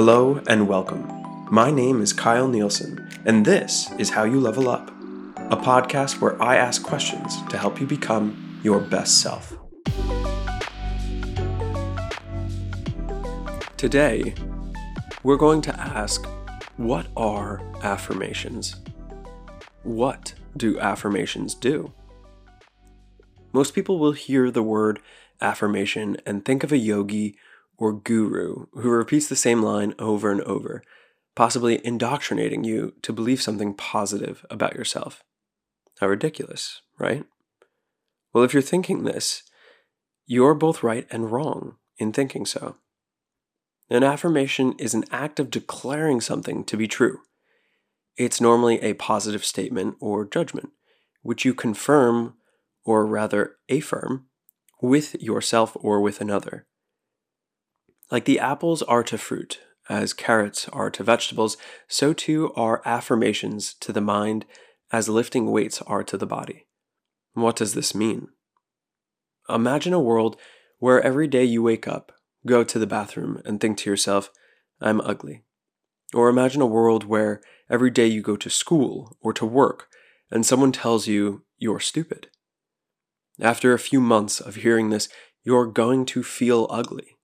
Hello and welcome. My name is Kyle Nielsen, and this is How You Level Up, a podcast where I ask questions to help you become your best self. Today, we're going to ask what are affirmations? What do affirmations do? Most people will hear the word affirmation and think of a yogi or guru who repeats the same line over and over, possibly indoctrinating you to believe something positive about yourself. How ridiculous, right? Well, if you're thinking this, you're both right and wrong in thinking so. An affirmation is an act of declaring something to be true. It's normally a positive statement or judgment, which you confirm, or rather affirm, with yourself or with another. Like the apples are to fruit, as carrots are to vegetables, so too are affirmations to the mind as lifting weights are to the body. What does this mean? Imagine a world where every day you wake up, go to the bathroom, and think to yourself, I'm ugly. Or imagine a world where every day you go to school or to work and someone tells you you're stupid. After a few months of hearing this, you're going to feel ugly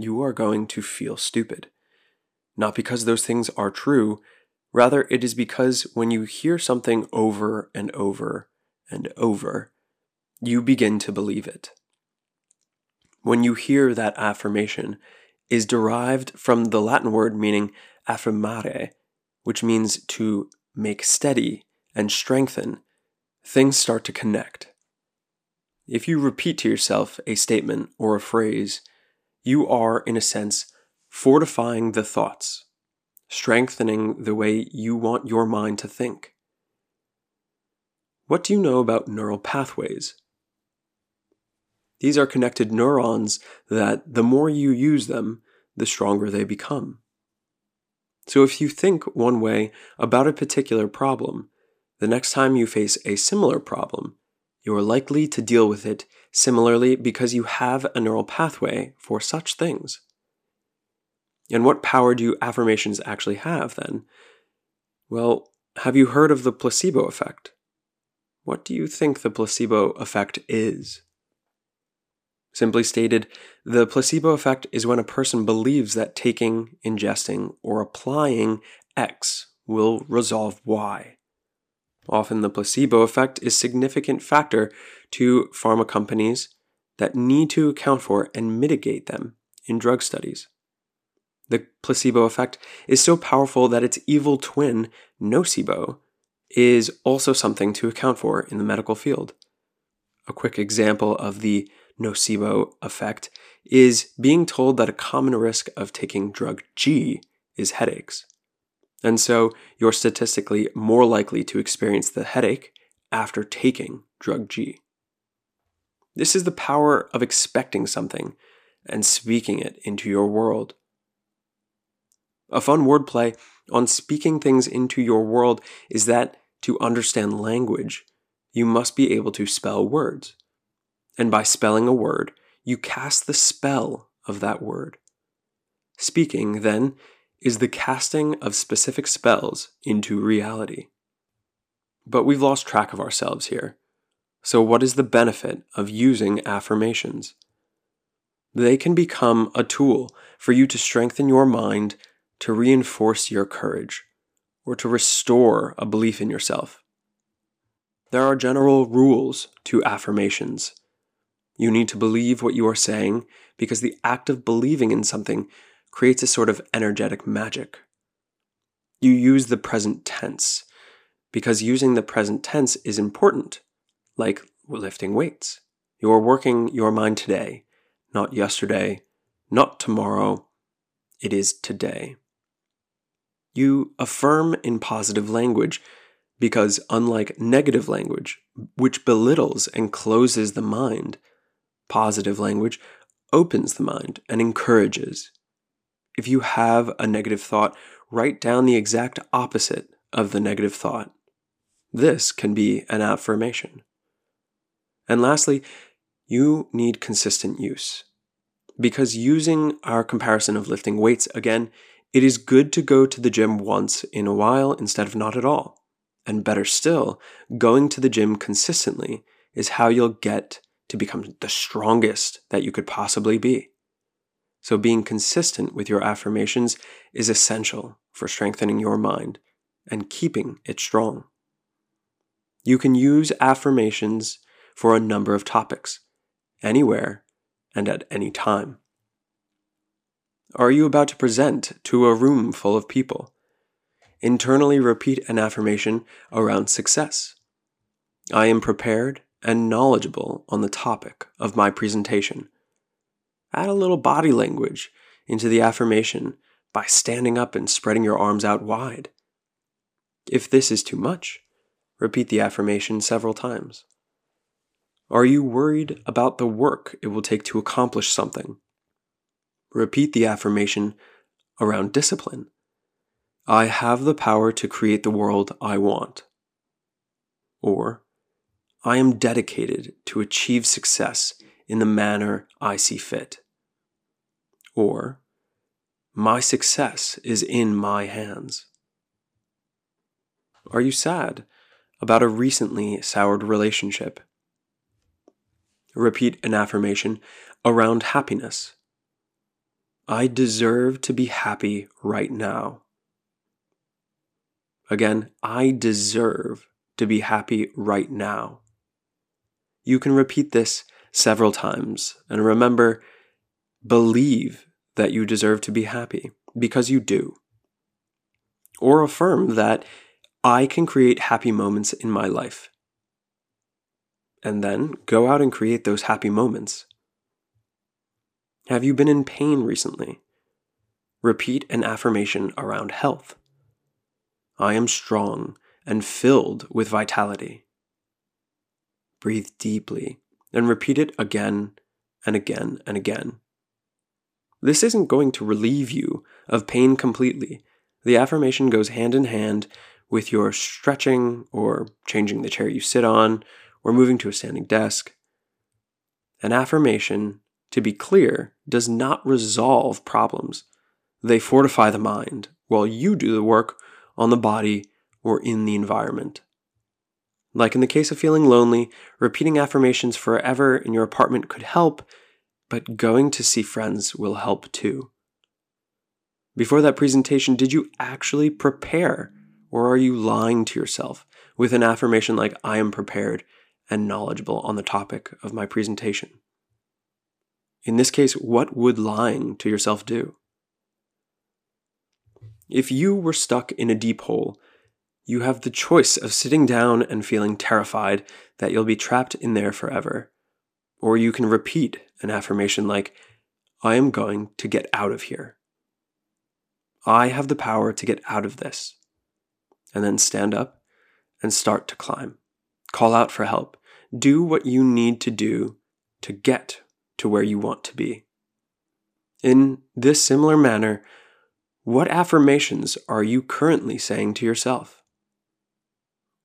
you are going to feel stupid. Not because those things are true, rather, it is because when you hear something over and over and over, you begin to believe it. When you hear that affirmation, is derived from the Latin word meaning affirmare, which means to make steady and strengthen, things start to connect. If you repeat to yourself a statement or a phrase, you are, in a sense, fortifying the thoughts, strengthening the way you want your mind to think. What do you know about neural pathways? These are connected neurons that the more you use them, the stronger they become. So if you think one way about a particular problem, the next time you face a similar problem, you are likely to deal with it similarly because you have a neural pathway for such things. And what power do affirmations actually have then? Well, have you heard of the placebo effect? What do you think the placebo effect is? Simply stated, the placebo effect is when a person believes that taking, ingesting, or applying X will resolve Y. Often the placebo effect is a significant factor to pharma companies that need to account for and mitigate them in drug studies. The placebo effect is so powerful that its evil twin, nocebo, is also something to account for in the medical field. A quick example of the nocebo effect is being told that a common risk of taking drug G is headaches. And so you're statistically more likely to experience the headache after taking drug G. This is the power of expecting something and speaking it into your world. A fun wordplay on speaking things into your world is that to understand language, you must be able to spell words. And by spelling a word, you cast the spell of that word. Speaking, then, is the casting of specific spells into reality. But we've lost track of ourselves here. So, what is the benefit of using affirmations? They can become a tool for you to strengthen your mind, to reinforce your courage, or to restore a belief in yourself. There are general rules to affirmations. You need to believe what you are saying because the act of believing in something creates a sort of energetic magic. You use the present tense because using the present tense is important, like lifting weights. You're working your mind today, not yesterday, not tomorrow. It is today. You affirm in positive language because, unlike negative language, which belittles and closes the mind, positive language opens the mind and encourages. If you have a negative thought, write down the exact opposite of the negative thought. This can be an affirmation. And lastly, you need consistent use. because using our comparison of lifting weights again, it is good to go to the gym once in a while instead of not at all. And better still, going to the gym consistently is how you'll get to become the strongest that you could possibly be. So, being consistent with your affirmations is essential for strengthening your mind and keeping it strong. You can use affirmations for a number of topics, anywhere and at any time. Are you about to present to a room full of people? Internally repeat an affirmation around success. I am prepared and knowledgeable on the topic of my presentation. Add a little body language into the affirmation by standing up and spreading your arms out wide. If this is too much, repeat the affirmation several times. Are you worried about the work it will take to accomplish something? Repeat the affirmation around discipline. I have the power to create the world I want. Or, I am dedicated to achieve success in the manner I see fit. Or, my success is in my hands. Are you sad about a recently soured relationship? Repeat an affirmation around happiness. I deserve to be happy right now. Again, I deserve to be happy right now. You can repeat this several times and remember, believe that you deserve to be happy because you do. Or affirm that I can create happy moments in my life. And then go out and create those happy moments. Have you been in pain recently? Repeat an affirmation around health. I am strong and filled with vitality. Breathe deeply and repeat it again and again and again. This isn't going to relieve you of pain completely. The affirmation goes hand in hand with your stretching or changing the chair you sit on or moving to a standing desk. An affirmation, to be clear, does not resolve problems. They fortify the mind while you do the work on the body or in the environment. Like in the case of feeling lonely, repeating affirmations forever in your apartment could help, but going to see friends will help too. Before that presentation, did you actually prepare, or are you lying to yourself with an affirmation like, I am prepared and knowledgeable on the topic of my presentation? In this case, what would lying to yourself do? If you were stuck in a deep hole you have the choice of sitting down and feeling terrified that you'll be trapped in there forever. Or you can repeat an affirmation like, I am going to get out of here. I have the power to get out of this. And then stand up and start to climb. Call out for help. Do what you need to do to get to where you want to be. In this similar manner, what affirmations are you currently saying to yourself?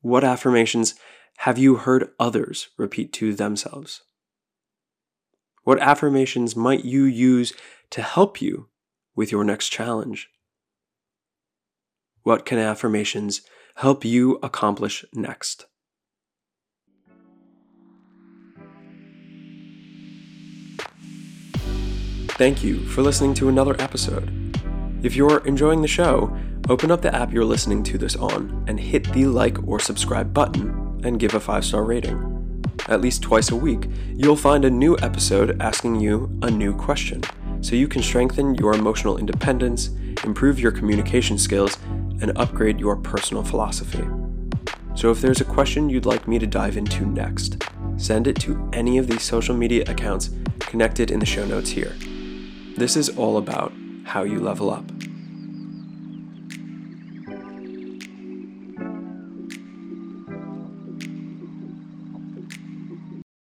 What affirmations have you heard others repeat to themselves? What affirmations might you use to help you with your next challenge? What can affirmations help you accomplish next? Thank you for listening to another episode. If you're enjoying the show, open up the app you're listening to this on and hit the like or subscribe button and give a five star rating. At least twice a week, you'll find a new episode asking you a new question, so you can strengthen your emotional independence, improve your communication skills, and upgrade your personal philosophy. So if there's a question you'd like me to dive into next, send it to any of these social media accounts connected in the show notes here. This is all about how you level up.